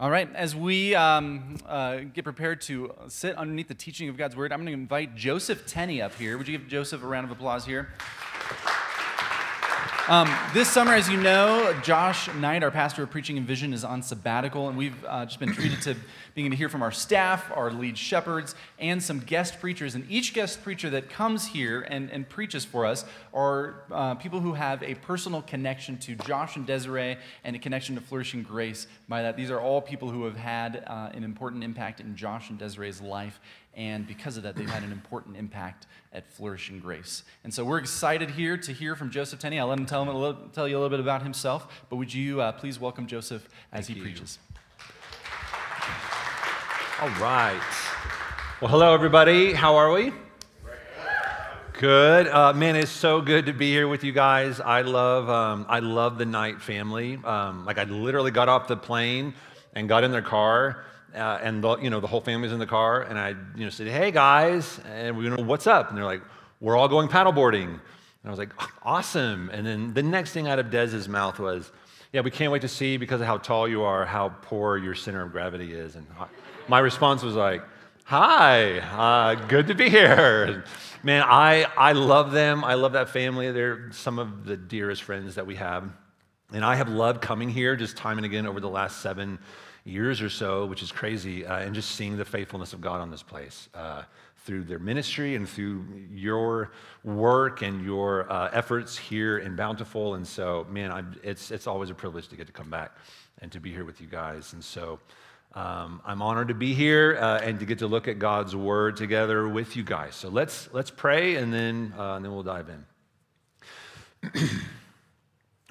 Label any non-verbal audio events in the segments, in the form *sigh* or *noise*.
All right, as we um, uh, get prepared to sit underneath the teaching of God's word, I'm going to invite Joseph Tenney up here. Would you give Joseph a round of applause here? Um, this summer, as you know, Josh Knight, our pastor of preaching and vision, is on sabbatical, and we've uh, just been treated to being able to hear from our staff, our lead shepherds, and some guest preachers. And each guest preacher that comes here and, and preaches for us are uh, people who have a personal connection to Josh and Desiree and a connection to Flourishing Grace. By that, these are all people who have had uh, an important impact in Josh and Desiree's life and because of that, they've had an important impact at Flourishing Grace. And so we're excited here to hear from Joseph Tenney. I'll let him tell, him little, tell you a little bit about himself, but would you uh, please welcome Joseph as Thank he you. preaches? All right. Well, hello, everybody. How are we? Good. Uh, man, it's so good to be here with you guys. I love, um, I love the Knight family. Um, like, I literally got off the plane and got in their car, uh, and the, you know the whole family's in the car, and I you know said, "Hey guys," and we you know what's up, and they're like, "We're all going paddleboarding," and I was like, "Awesome!" And then the next thing out of Dez's mouth was, "Yeah, we can't wait to see because of how tall you are, how poor your center of gravity is," and my response was like, Hi, uh, good to be here. Man, I, I love them. I love that family. They're some of the dearest friends that we have. And I have loved coming here just time and again over the last seven years or so, which is crazy, uh, and just seeing the faithfulness of God on this place uh, through their ministry and through your work and your uh, efforts here in Bountiful. And so, man, I'm, it's, it's always a privilege to get to come back and to be here with you guys. And so, um, I'm honored to be here uh, and to get to look at God's word together with you guys. So let's let's pray and then uh, and then we'll dive in. *clears throat*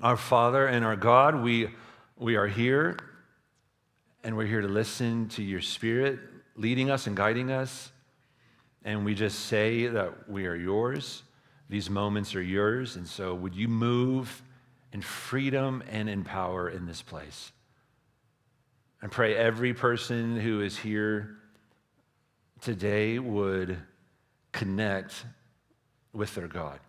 our Father and our God, we we are here, and we're here to listen to your Spirit leading us and guiding us. And we just say that we are yours. These moments are yours, and so would you move in freedom and in power in this place? I pray every person who is here today would connect with their God.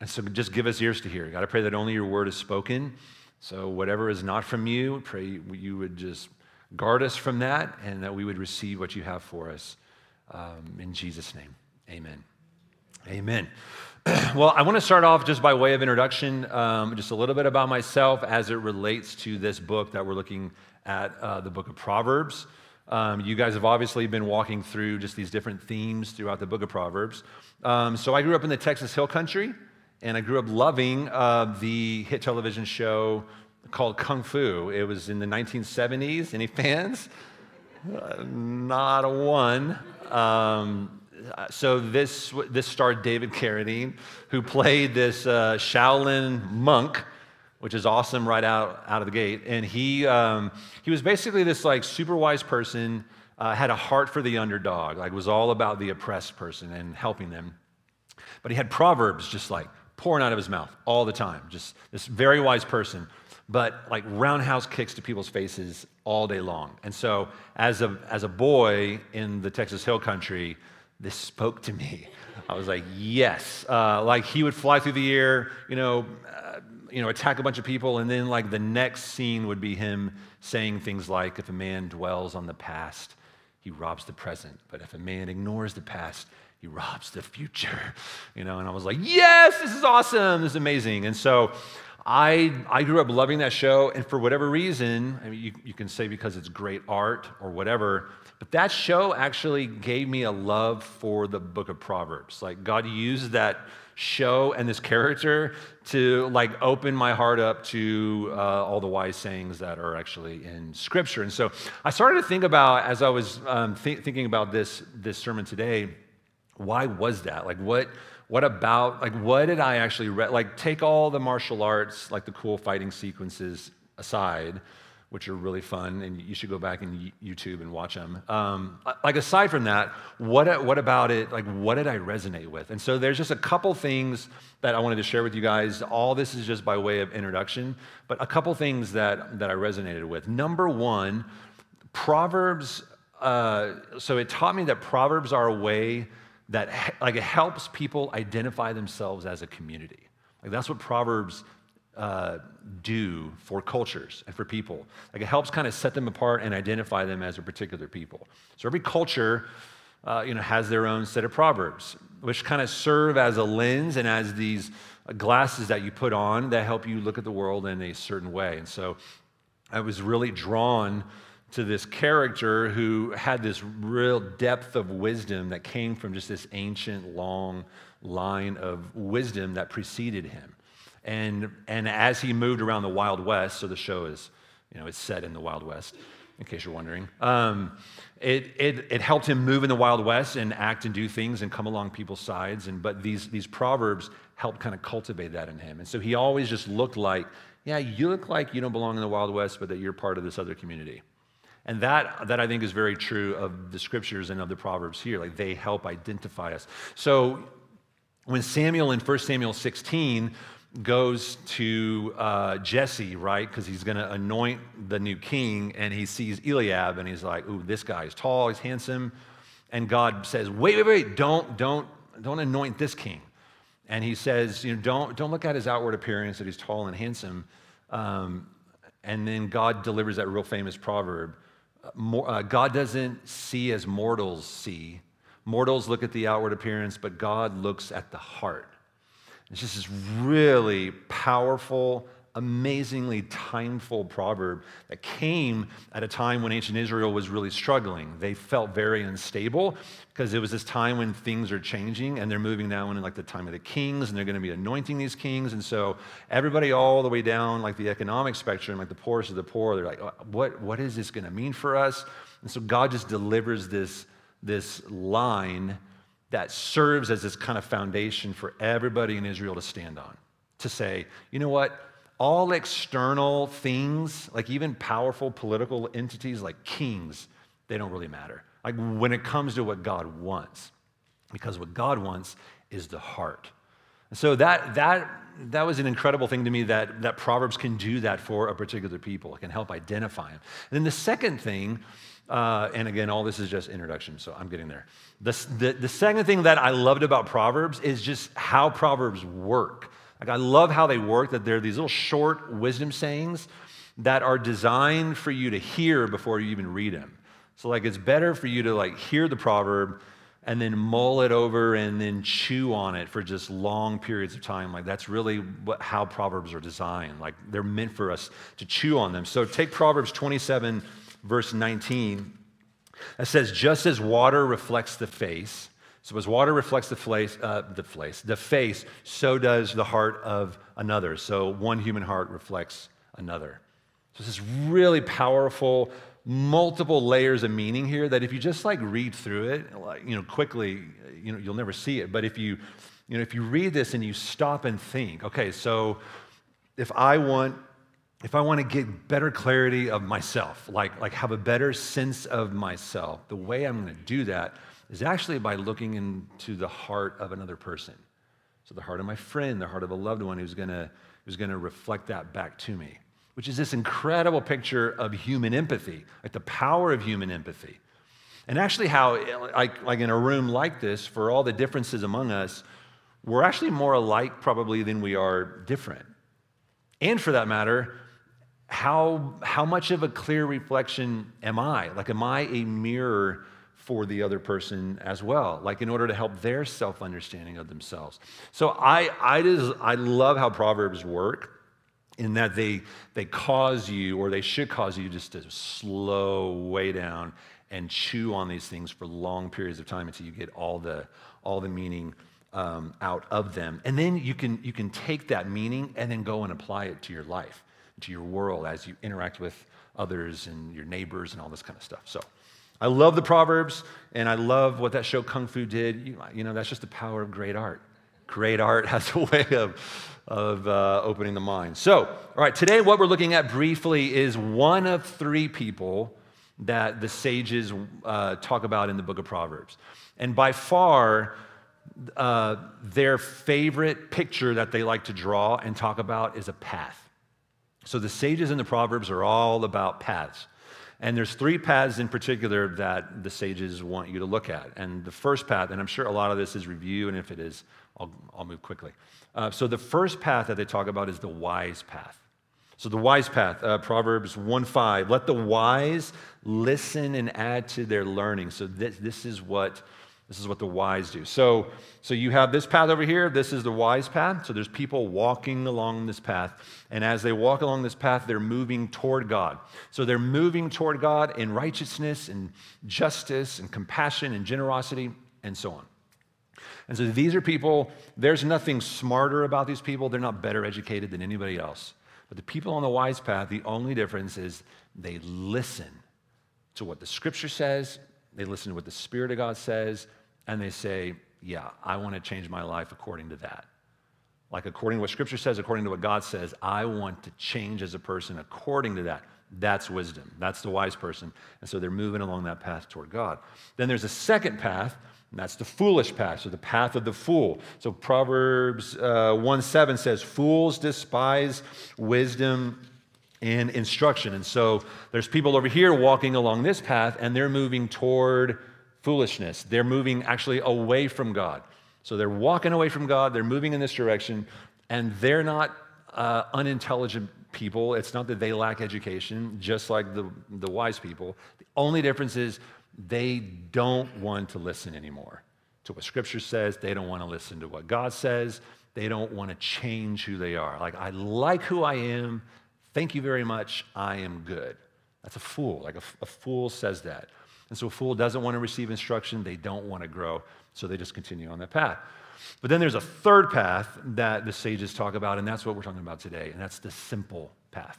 And so just give us ears to hear. God, I pray that only your word is spoken. So whatever is not from you, pray you would just guard us from that and that we would receive what you have for us. Um, in Jesus' name, amen. Amen. *clears throat* well, I want to start off just by way of introduction, um, just a little bit about myself as it relates to this book that we're looking at, uh, the book of Proverbs. Um, you guys have obviously been walking through just these different themes throughout the book of Proverbs. Um, so I grew up in the Texas Hill Country, and I grew up loving uh, the hit television show called Kung Fu. It was in the 1970s. Any fans? Uh, not a one. Um, so this this starred David Carradine, who played this uh, Shaolin monk, which is awesome right out out of the gate. And he um, he was basically this like super wise person, uh, had a heart for the underdog, like was all about the oppressed person and helping them. But he had proverbs just like pouring out of his mouth all the time. Just this very wise person, but like roundhouse kicks to people's faces all day long. And so as a as a boy in the Texas Hill Country this spoke to me. I was like, yes. Uh, like he would fly through the air, you know, uh, you know, attack a bunch of people, and then like the next scene would be him saying things like, "If a man dwells on the past, he robs the present. But if a man ignores the past, he robs the future." *laughs* You know, and I was like, yes, this is awesome. This is amazing. And so. I, I grew up loving that show, and for whatever reason, I mean, you, you can say because it's great art or whatever, but that show actually gave me a love for the book of Proverbs. Like God used that show and this character to like open my heart up to uh, all the wise sayings that are actually in Scripture. And so I started to think about as I was um, th- thinking about this this sermon today. Why was that? Like what? What about like what did I actually read? Like take all the martial arts, like the cool fighting sequences aside which are really fun, and you should go back and YouTube and watch them. Um, like aside from that, what what about it? Like what did I resonate with? And so there's just a couple things that I wanted to share with you guys. All this is just by way of introduction, but a couple things that that I resonated with. Number one, Proverbs. Uh, so it taught me that Proverbs are a way that like it helps people identify themselves as a community. Like that's what Proverbs uh, do for cultures and for people. Like it helps kind of set them apart and identify them as a particular people. So every culture, uh, you know, has their own set of proverbs, which kind of serve as a lens and as these glasses that you put on that help you look at the world in a certain way. And so I was really drawn to this character who had this real depth of wisdom that came from just this ancient, long line of wisdom that preceded him. And, and as he moved around the Wild West, so the show is, you know, it's set in the Wild West, in case you're wondering, um, it, it, it helped him move in the Wild West and act and do things and come along people's sides. And, but these, these proverbs helped kind of cultivate that in him. And so he always just looked like, yeah, you look like you don't belong in the Wild West, but that you're part of this other community. And that, that I think is very true of the scriptures and of the Proverbs here. Like they help identify us. So when Samuel in 1 Samuel 16 goes to uh, Jesse, right? Because he's going to anoint the new king, and he sees Eliab, and he's like, "Ooh, this guy is tall, he's handsome." And God says, "Wait, wait, wait! Don't, don't, don't anoint this king." And he says, "You know, don't, don't look at his outward appearance that he's tall and handsome." Um, and then God delivers that real famous proverb: uh, "God doesn't see as mortals see." Mortals look at the outward appearance, but God looks at the heart. It's just this really powerful, amazingly timeful proverb that came at a time when ancient Israel was really struggling. They felt very unstable because it was this time when things are changing and they're moving now into like the time of the kings and they're going to be anointing these kings. And so everybody all the way down like the economic spectrum, like the poorest of the poor, they're like, uh, what, what is this going to mean for us? And so God just delivers this, this line that serves as this kind of foundation for everybody in Israel to stand on. To say, you know what? All external things, like even powerful political entities like kings, they don't really matter. Like when it comes to what God wants, because what God wants is the heart. And so that, that, that was an incredible thing to me that, that Proverbs can do that for a particular people. It can help identify them. And then the second thing uh, and again, all this is just introduction, so I'm getting there. The, the, the second thing that I loved about Proverbs is just how Proverbs work. Like, I love how they work, that they're these little short wisdom sayings that are designed for you to hear before you even read them. So, like, it's better for you to, like, hear the proverb and then mull it over and then chew on it for just long periods of time. Like, that's really what, how Proverbs are designed. Like, they're meant for us to chew on them. So, take Proverbs 27 verse 19, that says, just as water reflects the face, so as water reflects the face, uh, the face, the face, so does the heart of another. So one human heart reflects another. So this is really powerful, multiple layers of meaning here that if you just like read through it, like, you know, quickly, you know, you'll never see it. But if you, you know, if you read this and you stop and think, okay, so if I want if I want to get better clarity of myself, like, like have a better sense of myself, the way I'm going to do that is actually by looking into the heart of another person. So the heart of my friend, the heart of a loved one who's to, who's to reflect that back to me, which is this incredible picture of human empathy, like the power of human empathy. And actually, how, like, like in a room like this, for all the differences among us, we're actually more alike probably than we are different. And for that matter, how, how much of a clear reflection am I? Like, am I a mirror for the other person as well? Like, in order to help their self understanding of themselves. So, I, I, just, I love how Proverbs work in that they, they cause you, or they should cause you, just to slow way down and chew on these things for long periods of time until you get all the, all the meaning um, out of them. And then you can, you can take that meaning and then go and apply it to your life to your world as you interact with others and your neighbors and all this kind of stuff. So I love the Proverbs, and I love what that show Kung Fu did. You, you know, that's just the power of great art. Great art has a *laughs* way of, of uh, opening the mind. So, all right, today what we're looking at briefly is one of three people that the sages uh, talk about in the book of Proverbs. And by far, uh, their favorite picture that they like to draw and talk about is a path. So the sages and the proverbs are all about paths. And there's three paths in particular that the sages want you to look at. And the first path, and I'm sure a lot of this is review, and if it is, I'll, I'll move quickly. Uh, so the first path that they talk about is the wise path. So the wise path, uh, Proverbs 1 5, let the wise listen and add to their learning. So this, this is what this is what the wise do. So, so you have this path over here. This is the wise path. So there's people walking along this path. And as they walk along this path, they're moving toward God. So they're moving toward God in righteousness and justice and compassion and generosity and so on. And so these are people, there's nothing smarter about these people. They're not better educated than anybody else. But the people on the wise path, the only difference is they listen to what the scripture says, they listen to what the Spirit of God says, and they say, Yeah, I want to change my life according to that. Like according to what Scripture says, according to what God says, I want to change as a person according to that. That's wisdom. That's the wise person. And so they're moving along that path toward God. Then there's a second path, and that's the foolish path, so the path of the fool. So Proverbs uh, 1 7 says, Fools despise wisdom and instruction. And so there's people over here walking along this path, and they're moving toward foolishness. They're moving actually away from God. So they're walking away from God, they're moving in this direction, and they're not uh, unintelligent people. It's not that they lack education, just like the, the wise people. The only difference is they don't want to listen anymore to what Scripture says. They don't want to listen to what God says. They don't want to change who they are. Like, I like who I am. Thank you very much. I am good. That's a fool. Like, a, a fool says that. And so a fool doesn't want to receive instruction, they don't want to grow, so they just continue on that path. But then there's a third path that the sages talk about, and that's what we're talking about today, and that's the simple path.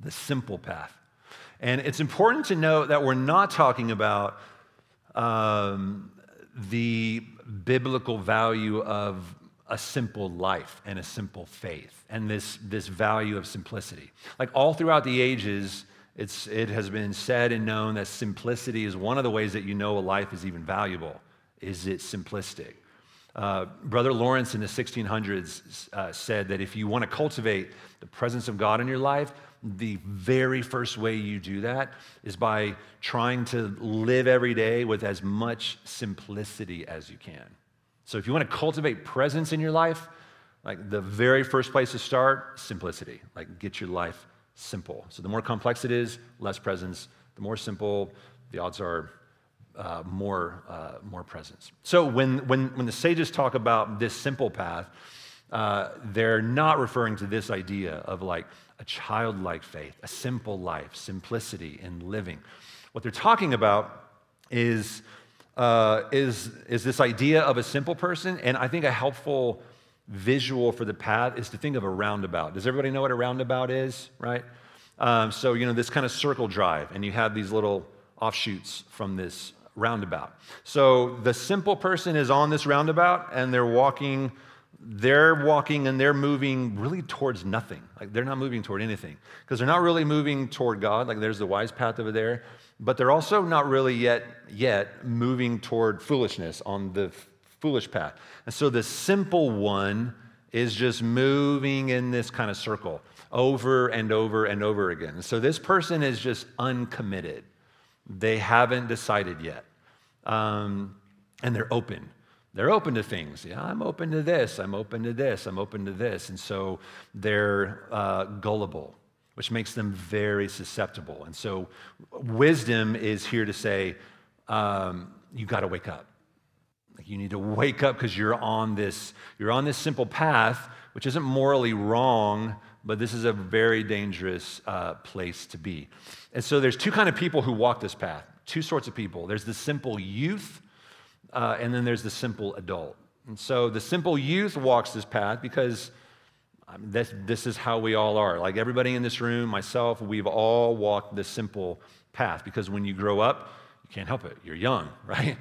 The simple path. And it's important to note that we're not talking about um, the biblical value of a simple life and a simple faith and this, this value of simplicity. Like all throughout the ages, it's, it has been said and known that simplicity is one of the ways that you know a life is even valuable. Is it simplistic? Uh, Brother Lawrence in the 1600s uh, said that if you want to cultivate the presence of God in your life, the very first way you do that is by trying to live every day with as much simplicity as you can. So if you want to cultivate presence in your life, like the very first place to start, simplicity. Like get your life simple. So the more complex it is, less presence. The more simple, the odds are uh, more, uh, more presence. So when, when, when the sages talk about this simple path, uh, they're not referring to this idea of like a childlike faith, a simple life, simplicity in living. What they're talking about is, uh, is, is this idea of a simple person, and I think a helpful visual for the path is to think of a roundabout. Does everybody know what a roundabout is, right? Um, so, you know, this kind of circle drive, and you have these little offshoots from this roundabout. So the simple person is on this roundabout and they're walking, they're walking and they're moving really towards nothing. Like they're not moving toward anything because they're not really moving toward God. Like there's the wise path over there, but they're also not really yet yet moving toward foolishness on the foolish path. And so the simple one is just moving in this kind of circle over and over and over again. And so this person is just uncommitted. They haven't decided yet. Um, and they're open. They're open to things. Yeah, I'm open to this. I'm open to this. I'm open to this. And so they're uh, gullible, which makes them very susceptible. And so wisdom is here to say, um, you got to wake up. You need to wake up because you're on this you're on this simple path, which isn't morally wrong, but this is a very dangerous uh, place to be. And so there's two kind of people who walk this path. Two sorts of people. There's the simple youth, uh, and then there's the simple adult. And so the simple youth walks this path because mean, this, this is how we all are. Like everybody in this room, myself, we've all walked this simple path because when you grow up, you can't help it. You're young, *laughs* right?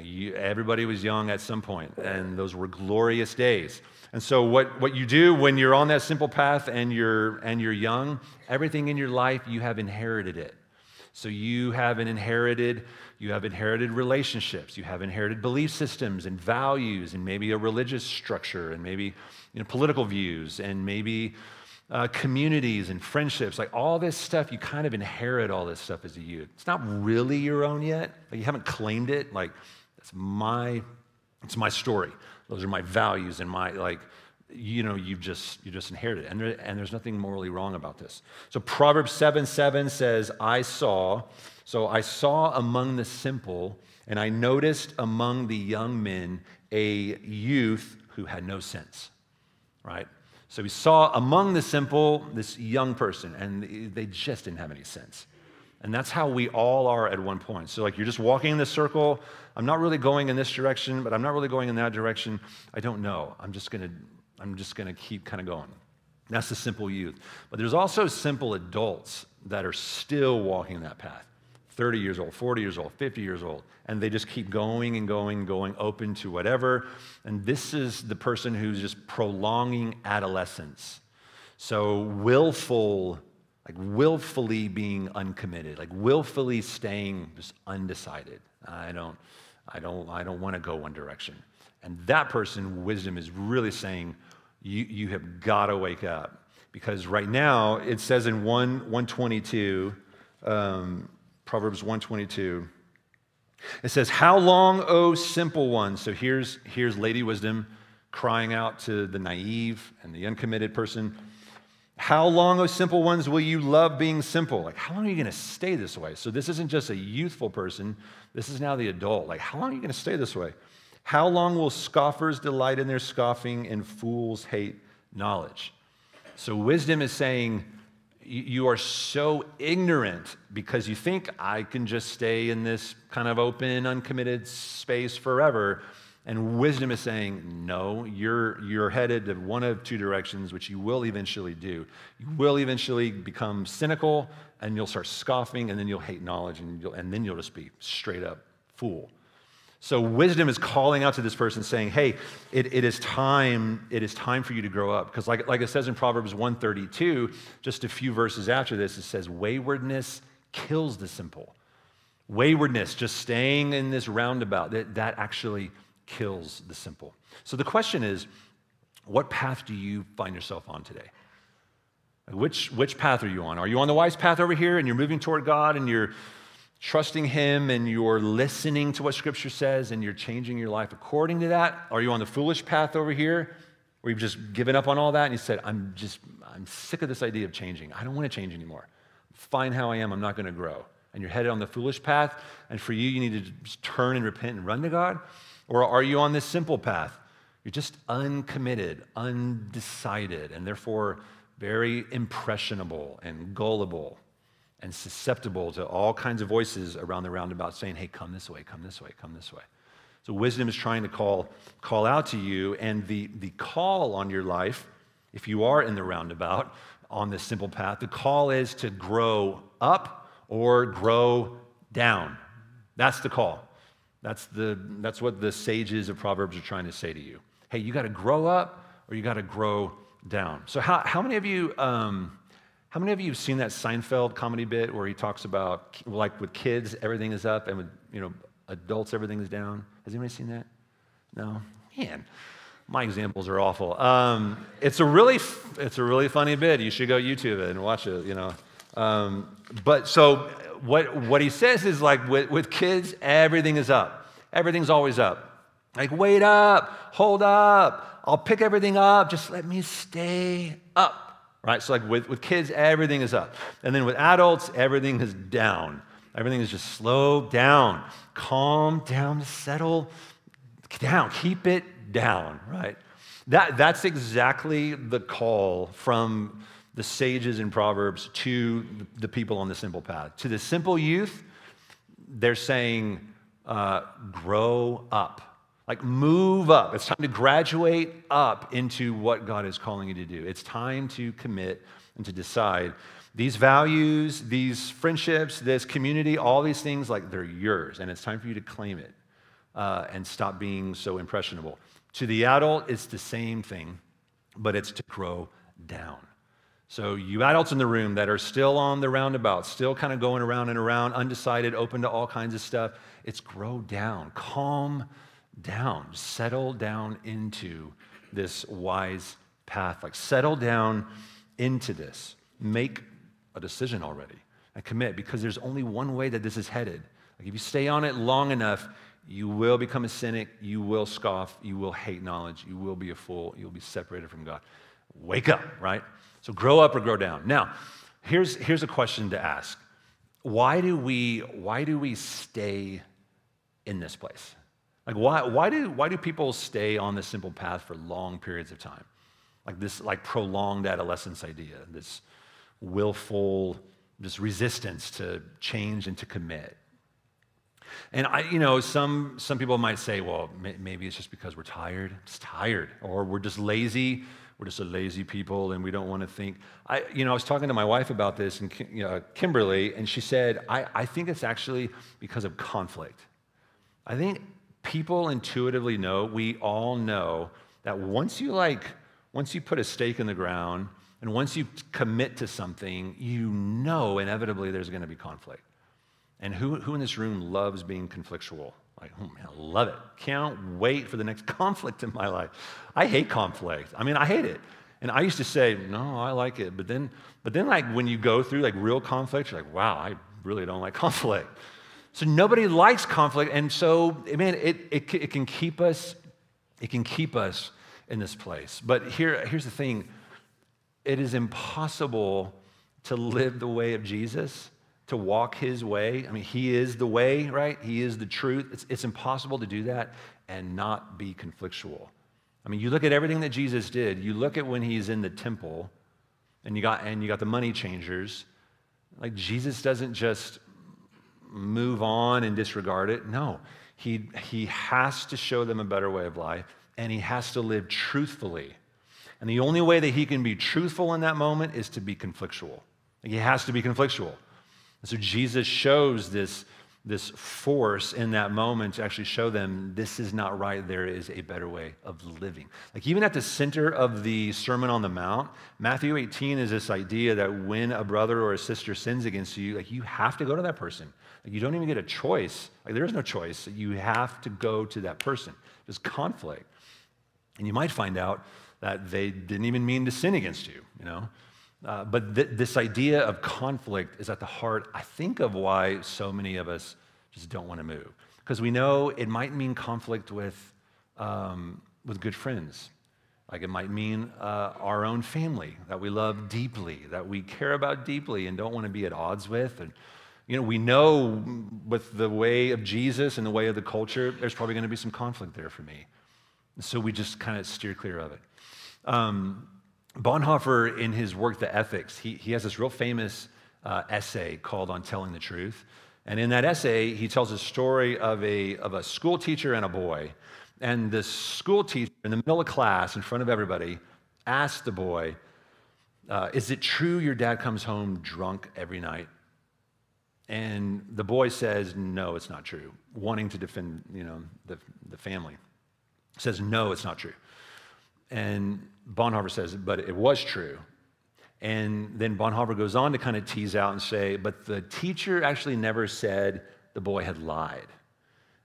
You, everybody was young at some point, and those were glorious days. And so, what, what you do when you're on that simple path and you're, and you're young, everything in your life, you have inherited it. So, you have an inherited, you have inherited relationships, you have inherited belief systems and values, and maybe a religious structure, and maybe you know, political views, and maybe uh, communities and friendships, like all this stuff, you kind of inherit all this stuff as a youth. It's not really your own yet. Like you haven't claimed it. Like that's my, It's my story. Those are my values and my, like, you know, you've just, you just inherited. And, there, and there's nothing morally wrong about this. So Proverbs 7 7 says, I saw, so I saw among the simple, and I noticed among the young men a youth who had no sense, right? So he saw among the simple this young person, and they just didn't have any sense. And that's how we all are at one point. So, like, you're just walking in this circle. I'm not really going in this direction, but I'm not really going in that direction. I don't know. I'm just going to I'm just going to keep kind of going. That's the simple youth. But there's also simple adults that are still walking that path 30 years old, 40 years old, 50 years old. And they just keep going and going and going, open to whatever. And this is the person who's just prolonging adolescence. So willful, like willfully being uncommitted, like willfully staying just undecided. I don't, I don't, I don't want to go one direction. And that person, wisdom is really saying, you, you have got to wake up. Because right now, it says in 1, 122, um, Proverbs 122, it says, How long, O simple ones? So here's, here's Lady Wisdom crying out to the naive and the uncommitted person. How long, O simple ones, will you love being simple? Like, how long are you going to stay this way? So this isn't just a youthful person, this is now the adult. Like, how long are you going to stay this way? How long will scoffers delight in their scoffing and fools hate knowledge? So, wisdom is saying, you are so ignorant because you think I can just stay in this kind of open, uncommitted space forever. And wisdom is saying, no, you're, you're headed to one of two directions, which you will eventually do. You will eventually become cynical, and you'll start scoffing, and then you'll hate knowledge, and, you'll, and then you'll just be straight up fool. So wisdom is calling out to this person saying, hey, it, it is time, it is time for you to grow up. Because like, like it says in Proverbs 132, just a few verses after this, it says, waywardness kills the simple. Waywardness, just staying in this roundabout, that, that actually kills the simple. So the question is, what path do you find yourself on today? Which, which path are you on? Are you on the wise path over here and you're moving toward God and you're trusting Him and you're listening to what Scripture says and you're changing your life according to that? Are you on the foolish path over here where you've just given up on all that and you said, I'm just, I'm sick of this idea of changing. I don't want to change anymore. Fine how I am, I'm not going to grow. And you're headed on the foolish path, and for you, you need to just turn and repent and run to God? Or are you on this simple path? You're just uncommitted, undecided, and therefore very impressionable and gullible and susceptible to all kinds of voices around the roundabout saying, hey, come this way, come this way, come this way. So wisdom is trying to call, call out to you, and the, the call on your life, if you are in the roundabout on this simple path, the call is to grow up or grow down. That's the call. That's, the, that's what the sages of Proverbs are trying to say to you. Hey, you got to grow up or you got to grow down. So, how, how many of you um, how many of you have seen that Seinfeld comedy bit where he talks about, like with kids, everything is up, and with you know adults, everything is down? Has anybody seen that? No? Man, my examples are awful. Um, it's a really, it's a really funny bit. You should go YouTube it and watch it. You know, um, but so what what he says is like with, with kids, everything is up. Everything's always up. Like wait up, hold up. I'll pick everything up. Just let me stay up right? So, like with, with kids, everything is up. And then with adults, everything is down. Everything is just slow down, calm down, settle down, keep it down, right? That, that's exactly the call from the sages in Proverbs to the people on the simple path. To the simple youth, they're saying, uh, grow up like, move up. It's time to graduate up into what God is calling you to do. It's time to commit and to decide. These values, these friendships, this community, all these things, like they're yours, and it's time for you to claim it uh, and stop being so impressionable. To the adult, it's the same thing, but it's to grow down. So, you adults in the room that are still on the roundabout, still kind of going around and around, undecided, open to all kinds of stuff, it's grow down, calm down, settle down into this wise path. Like, settle down into this. Make a decision already and commit because there's only one way that this is headed. Like, if you stay on it long enough, You will become a cynic. You will scoff. You will hate knowledge. You will be a fool. You'll be separated from God. Wake up, right? So grow up or grow down. Now, here's, here's a question to ask why do we, why do we stay in this place? Like, why, why, do, why do people stay on this simple path for long periods of time? Like this, like prolonged adolescence idea, this willful, this resistance to change and to commit. And I, you know, some, some people might say, well, maybe it's just because we're tired. It's tired. Or we're just lazy. We're just a lazy people and we don't want to think. I, you know, I was talking to my wife about this and you uh, know, Kimberly, and she said, I, I think it's actually because of conflict. I think people intuitively know, we all know that once you like, once you put a stake in the ground and once you commit to something, you know inevitably there's going to be conflict. And who, who in this room loves being conflictual? Like, oh man, I love it. Can't wait for the next *laughs* conflict in my life. I hate conflict. I mean, I hate it. And I used to say, no, I like it. But then, but then like when you go through like real conflict, you're like, wow, I really don't like *laughs* conflict. So nobody likes conflict. And so, man, it, it, it can keep us, it can keep us in this place. But here, here's the thing. It is impossible to live the way of Jesus to walk his way. I mean, he is the way, right? He is the truth. It's, it's impossible to do that and not be conflictual. I mean, you look at everything that Jesus did. You look at when he's in the temple and you got, and you got the money changers. Like, Jesus doesn't just move on and disregard it. No, he, he has to show them a better way of life and he has to live truthfully. And the only way that he can be truthful in that moment is to be conflictual. He has to be conflictual. And so Jesus shows this, this force in that moment to actually show them this is not right. There is a better way of living. Like, even at the center of the Sermon on the Mount, Matthew 18 is this idea that when a brother or a sister sins against you, like, you have to go to that person. Like, you don't even get a choice. Like, there is no choice. You have to go to that person. There's conflict. And you might find out that they didn't even mean to sin against you, you know? Uh, but th- this idea of conflict is at the heart, I think, of why so many of us just don't want to move. Because we know it might mean conflict with, um, with good friends. Like it might mean uh, our own family that we love deeply, that we care about deeply and don't want to be at odds with. And, you know, we know with the way of Jesus and the way of the culture, there's probably going to be some conflict there for me. So we just kind of steer clear of it. Um, Bonhoeffer, in his work, The Ethics, he, he has this real famous uh, essay called On Telling the Truth. And in that essay, he tells a story of a, of a school teacher and a boy. And the school teacher, in the middle of class, in front of everybody, asked the boy, uh, Is it true your dad comes home drunk every night? And the boy says, No, it's not true, wanting to defend you know, the, the family. Says, No, it's not true. And Bonhoeffer says, but it was true. And then Bonhoeffer goes on to kind of tease out and say, but the teacher actually never said the boy had lied.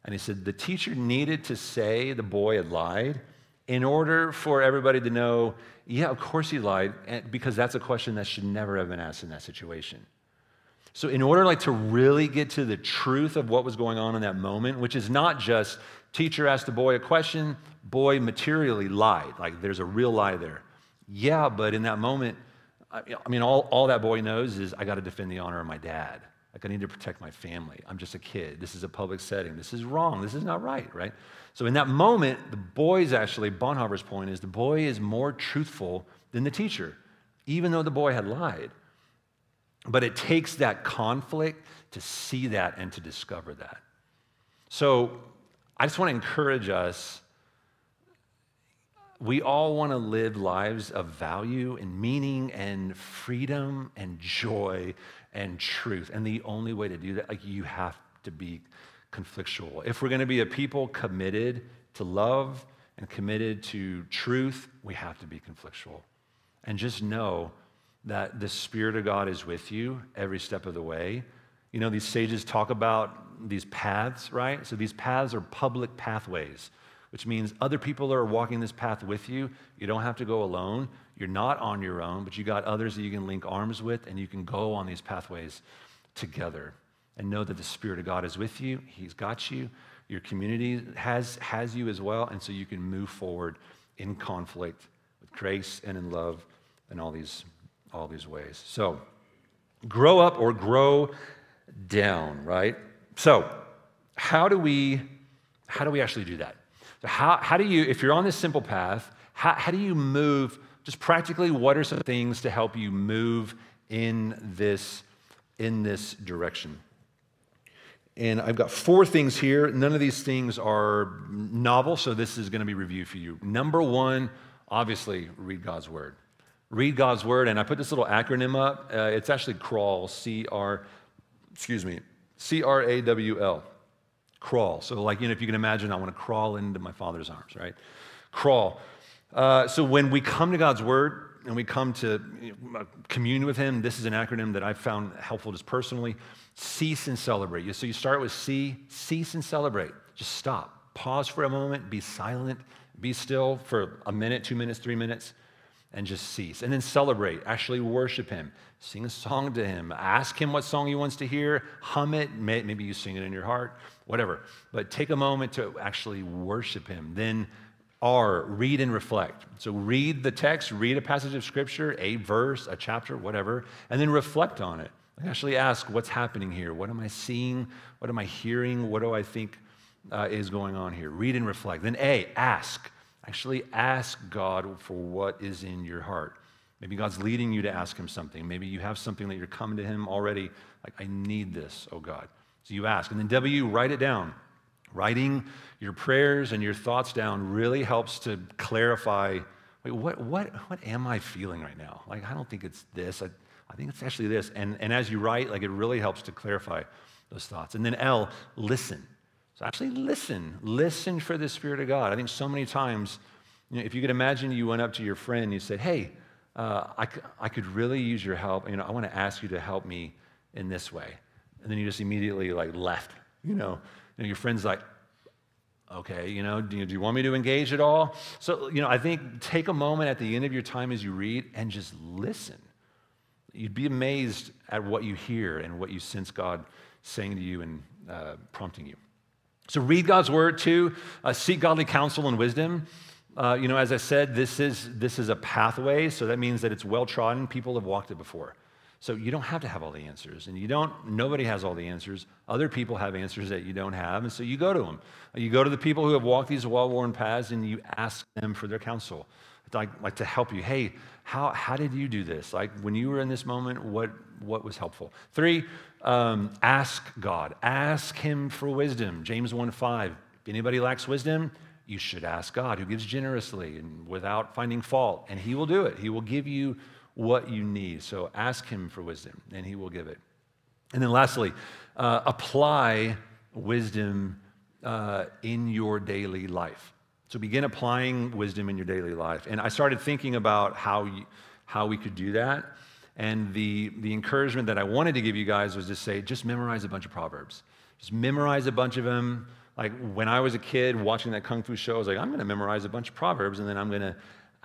And he said the teacher needed to say the boy had lied in order for everybody to know, yeah, of course he lied, because that's a question that should never have been asked in that situation. So, in order like to really get to the truth of what was going on in that moment, which is not just Teacher asked the boy a question, boy materially lied. Like there's a real lie there. Yeah, but in that moment, I mean, all, all that boy knows is I got to defend the honor of my dad. Like I need to protect my family. I'm just a kid. This is a public setting. This is wrong. This is not right, right? So in that moment, the boy's actually, Bonhoeffer's point is the boy is more truthful than the teacher, even though the boy had lied. But it takes that conflict to see that and to discover that. So I just want to encourage us. We all want to live lives of value and meaning and freedom and joy and truth. And the only way to do that, like you have to be conflictual. If we're going to be a people committed to love and committed to truth, we have to be conflictual. And just know that the Spirit of God is with you every step of the way. You know, these sages talk about these paths, right? So these paths are public pathways, which means other people are walking this path with you. You don't have to go alone. You're not on your own, but you got others that you can link arms with, and you can go on these pathways together and know that the Spirit of God is with you. He's got you, Your community has, has you as well, and so you can move forward in conflict with grace and in love in all these, all these ways. So, grow up or grow down, right? So, how do we, how do we actually do that? So how, how do you, if you're on this simple path, how, how do you move, just practically, what are some things to help you move in this, in this direction? And I've got four things here. None of these things are novel, so this is going to be reviewed for you. Number one, obviously, read God's word. Read God's word, and I put this little acronym up. Uh, it's actually crawl, C R, excuse me, C R A W L. Crawl. So, like, you know, if you can imagine, I want to crawl into my father's arms, right? Crawl. Uh, so, when we come to God's word, and we come to commune with him, this is an acronym that I found helpful just personally. Cease and celebrate. So you start with C, cease and celebrate. Just stop. Pause for a moment, be silent, be still for a minute, two minutes, three minutes, and just cease. And then celebrate. Actually worship him. Sing a song to him. Ask him what song he wants to hear. Hum it. Maybe you sing it in your heart, whatever. But take a moment to actually worship him. Then R, read and reflect. So read the text, read a passage of scripture, a verse, a chapter, whatever, and then reflect on it. Actually ask, what's happening here? What am I seeing? What am I hearing? What do I think uh, is going on here? Read and reflect. Then A, ask. Actually ask God for what is in your heart. Maybe God's leading you to ask Him something. Maybe you have something that you're coming to Him already, like, I need this, oh God. So you ask. And then W, write it down. Writing your prayers and your thoughts down really helps to clarify wait, what, what, what am I feeling right now? Like, I don't think it's this. I, I think it's actually this. And, and as you write, like, it really helps to clarify those thoughts. And then L, listen. So actually listen. Listen for the Spirit of God. I think so many times, you know, if you could imagine you went up to your friend and you said, hey, uh, I, I could really use your help. You know, I want to ask you to help me in this way. And then you just immediately like left, you know. And your friend's like, okay, you know, do you, do you want me to engage at all? So, you know, I think take a moment at the end of your time as you read and just listen. You'd be amazed at what you hear and what you sense God saying to you and uh, prompting you. So read God's word too. Uh, seek godly counsel and wisdom. Uh, you know, as I said, this is this is a pathway, so that means that it's well trodden. People have walked it before. So you don't have to have all the answers, and you don't. Nobody has all the answers. Other people have answers that you don't have, and so you go to them. You go to the people who have walked these well-worn paths, and you ask them for their counsel, like, like to help you. Hey, how how did you do this? Like when you were in this moment, what what was helpful? Three, um, ask God. Ask Him for wisdom. James one five. If anybody lacks wisdom, you should ask God, who gives generously and without finding fault, and He will do it. He will give you what you need. So ask Him for wisdom, and He will give it. And then lastly, uh, apply wisdom uh, in your daily life. So begin applying wisdom in your daily life. And I started thinking about how, you, how we could do that. And the, the encouragement that I wanted to give you guys was to say, just memorize a bunch of Proverbs. Just memorize a bunch of them. Like when I was a kid watching that Kung Fu show, I was like, I'm going to memorize a bunch of Proverbs, and then I'm going to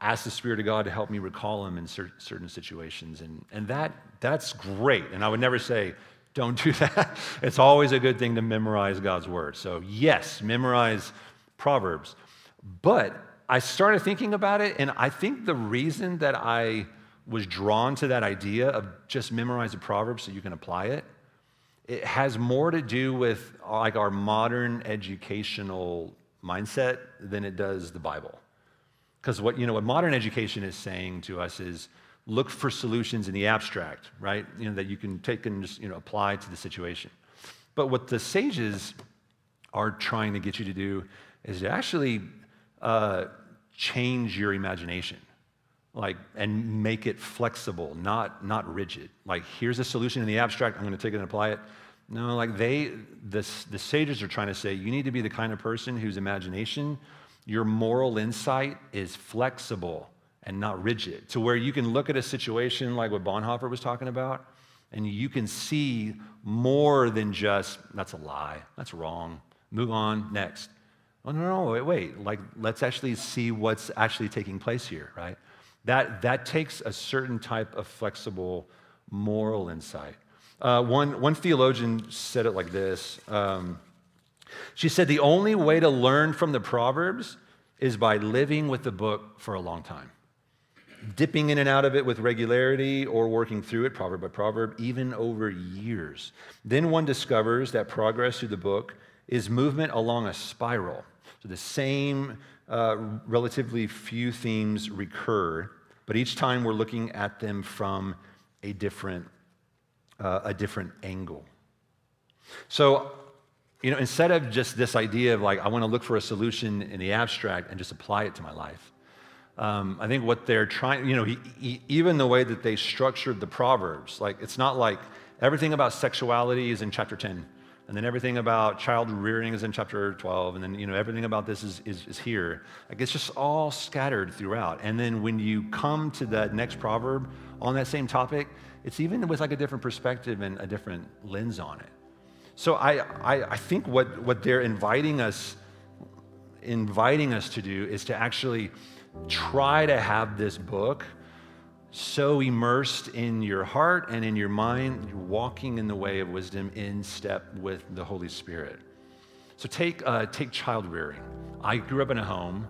ask the Spirit of God to help me recall them in cer- certain situations. And, and that, that's great. And I would never say, don't do *laughs* that. it's always a good thing to memorize God's word. So, yes, memorize Proverbs. But I started thinking about it, and I think the reason that I was drawn to that idea of just memorize the Proverbs so you can apply it, it has more to do with like our modern educational mindset than it does the Bible. Because what, you know, what modern education is saying to us is look for solutions in the abstract, right? You know, that you can take and just, you know, apply to the situation. But what the sages are trying to get you to do is to actually uh, change your imagination like and make it flexible not not rigid like here's a solution in the abstract i'm going to take it and apply it no like they the, the sages are trying to say you need to be the kind of person whose imagination your moral insight is flexible and not rigid, to where you can look at a situation like what Bonhoeffer was talking about, and you can see more than just, that's a lie, that's wrong, move on, next. Oh, no, no, wait, wait. Like, let's actually see what's actually taking place here, right? That, that takes a certain type of flexible moral insight. Uh, one, one theologian said it like this um, She said the only way to learn from the Proverbs is by living with the book for a long time, dipping in and out of it with regularity or working through it, proverb by proverb, even over years. Then one discovers that progress through the book is movement along a spiral. So the same uh, relatively few themes recur, but each time we're looking at them from a different, uh, a different angle. So you know, instead of just this idea of like, I want to look for a solution in the abstract and just apply it to my life, um, I think what they're trying, you know, he, he, even the way that they structured the Proverbs, like, it's not like everything about sexuality is in chapter 10, and then everything about child rearing is in chapter 12, and then, you know, everything about this is, is, is here. Like, it's just all scattered throughout. And then when you come to that next proverb on that same topic, it's even with like a different perspective and a different lens on it. So I, I, I think what, what they're inviting us, inviting us to do is to actually try to have this book so immersed in your heart and in your mind, you're walking in the way of wisdom in step with the Holy Spirit. So take, uh, take child rearing. I grew up in a home,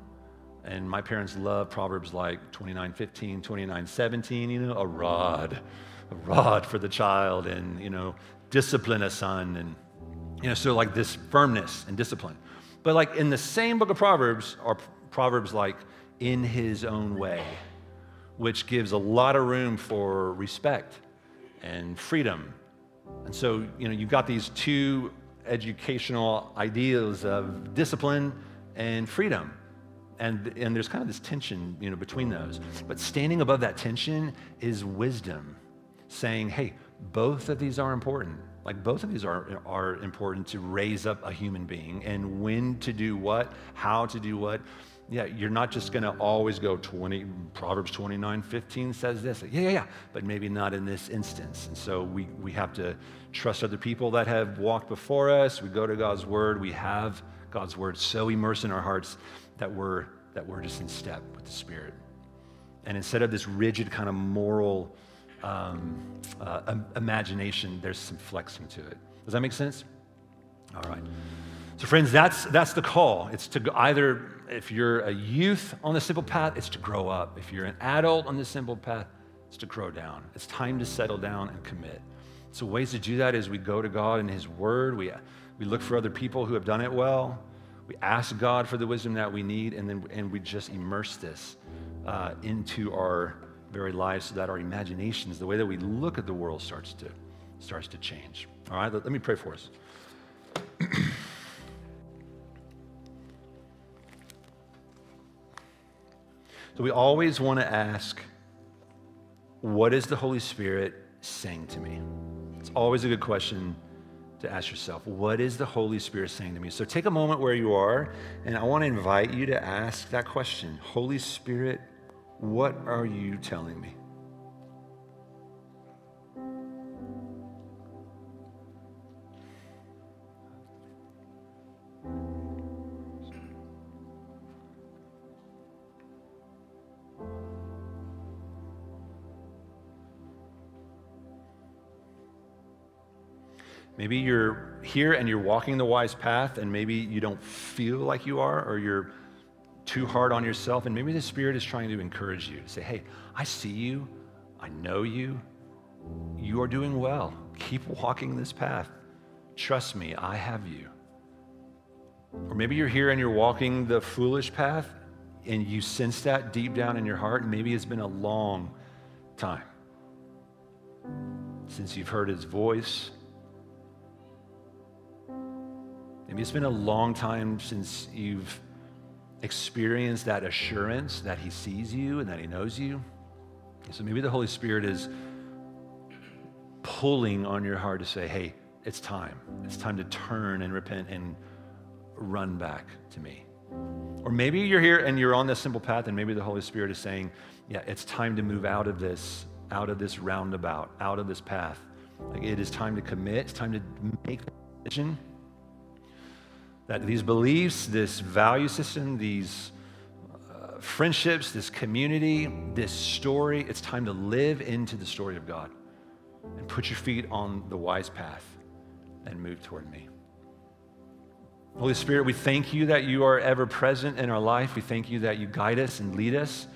and my parents loved Proverbs like 29 15, 29 17, you know, a rod, a rod for the child, and, you know, discipline a son and you know so like this firmness and discipline. But like in the same book of proverbs are proverbs like in his own way which gives a lot of room for respect and freedom. And so you know you've got these two educational ideas of discipline and freedom. And, and there's kind of this tension you know between those. But standing above that tension is wisdom saying hey both of these are important. Like both of these are, are important to raise up a human being and when to do what, how to do what. Yeah, you're not just to always go 20, Proverbs 29, 15 says this. Yeah, yeah, yeah, but maybe not in this instance. And so we, we have to trust other people that have walked before us. We go to God's word. We have God's word so immersed in our hearts that we're, that we're just in step with the Spirit. And instead of this rigid kind of moral, um, uh, imagination, there's some flexing to it. Does that make sense? All right. So, friends, that's, that's the call. It's to either, if you're a youth on the simple path, it's to grow up. If you're an adult on the simple path, it's to grow down. It's time to settle down and commit. So, ways to do that is we go to God in His Word, we, we look for other people who have done it well, we ask God for the wisdom that we need, and then and we just immerse this uh, into our very lives so that our imaginations, the way that we look at the world starts to, starts to change. All right, let, let me pray for us. *clears throat* so we always want to ask, what is the Holy Spirit saying to me? It's always a good question to ask yourself, what is the Holy Spirit saying to me? So take a moment where you are, and I want to invite you to ask that question Holy Spirit, what are you telling me? Maybe you're here and you're walking the wise path, and maybe you don't feel like you are, or you're too hard on yourself. And maybe the Spirit is trying to encourage you say, hey, I see you, I know you, you are doing well. Keep walking this path. Trust me, I have you. Or maybe you're here and you're walking the foolish path and you sense that deep down in your heart, and maybe it's been a long time since you've heard his voice. Maybe it's been a long time since you've experience that assurance that He sees you and that He knows you. So maybe the Holy Spirit is pulling on your heart to say, hey, it's time. It's time to turn and repent and run back to me. Or maybe you're here and you're on this simple path, and maybe the Holy Spirit is saying, yeah, it's time to move out of this, out of this roundabout, out of this path. Like it is time to commit, it's time to make a decision that these beliefs, this value system, these uh, friendships, this community, this story, it's time to live into the story of God and put your feet on the wise path and move toward me. Holy Spirit, we thank you that you are ever present in our life. We thank you that you guide us and lead us,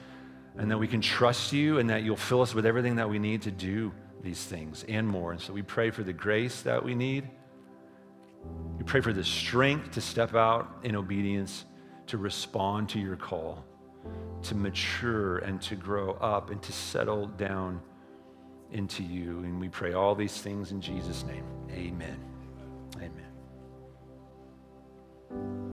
and that we can trust you, and that you'll fill us with everything that we need to do these things and more. And so we pray for the grace that we need. We pray for the strength to step out in obedience, to respond to your call, to mature and to grow up and to settle down into you. And we pray all these things in Jesus' name. Amen. Amen.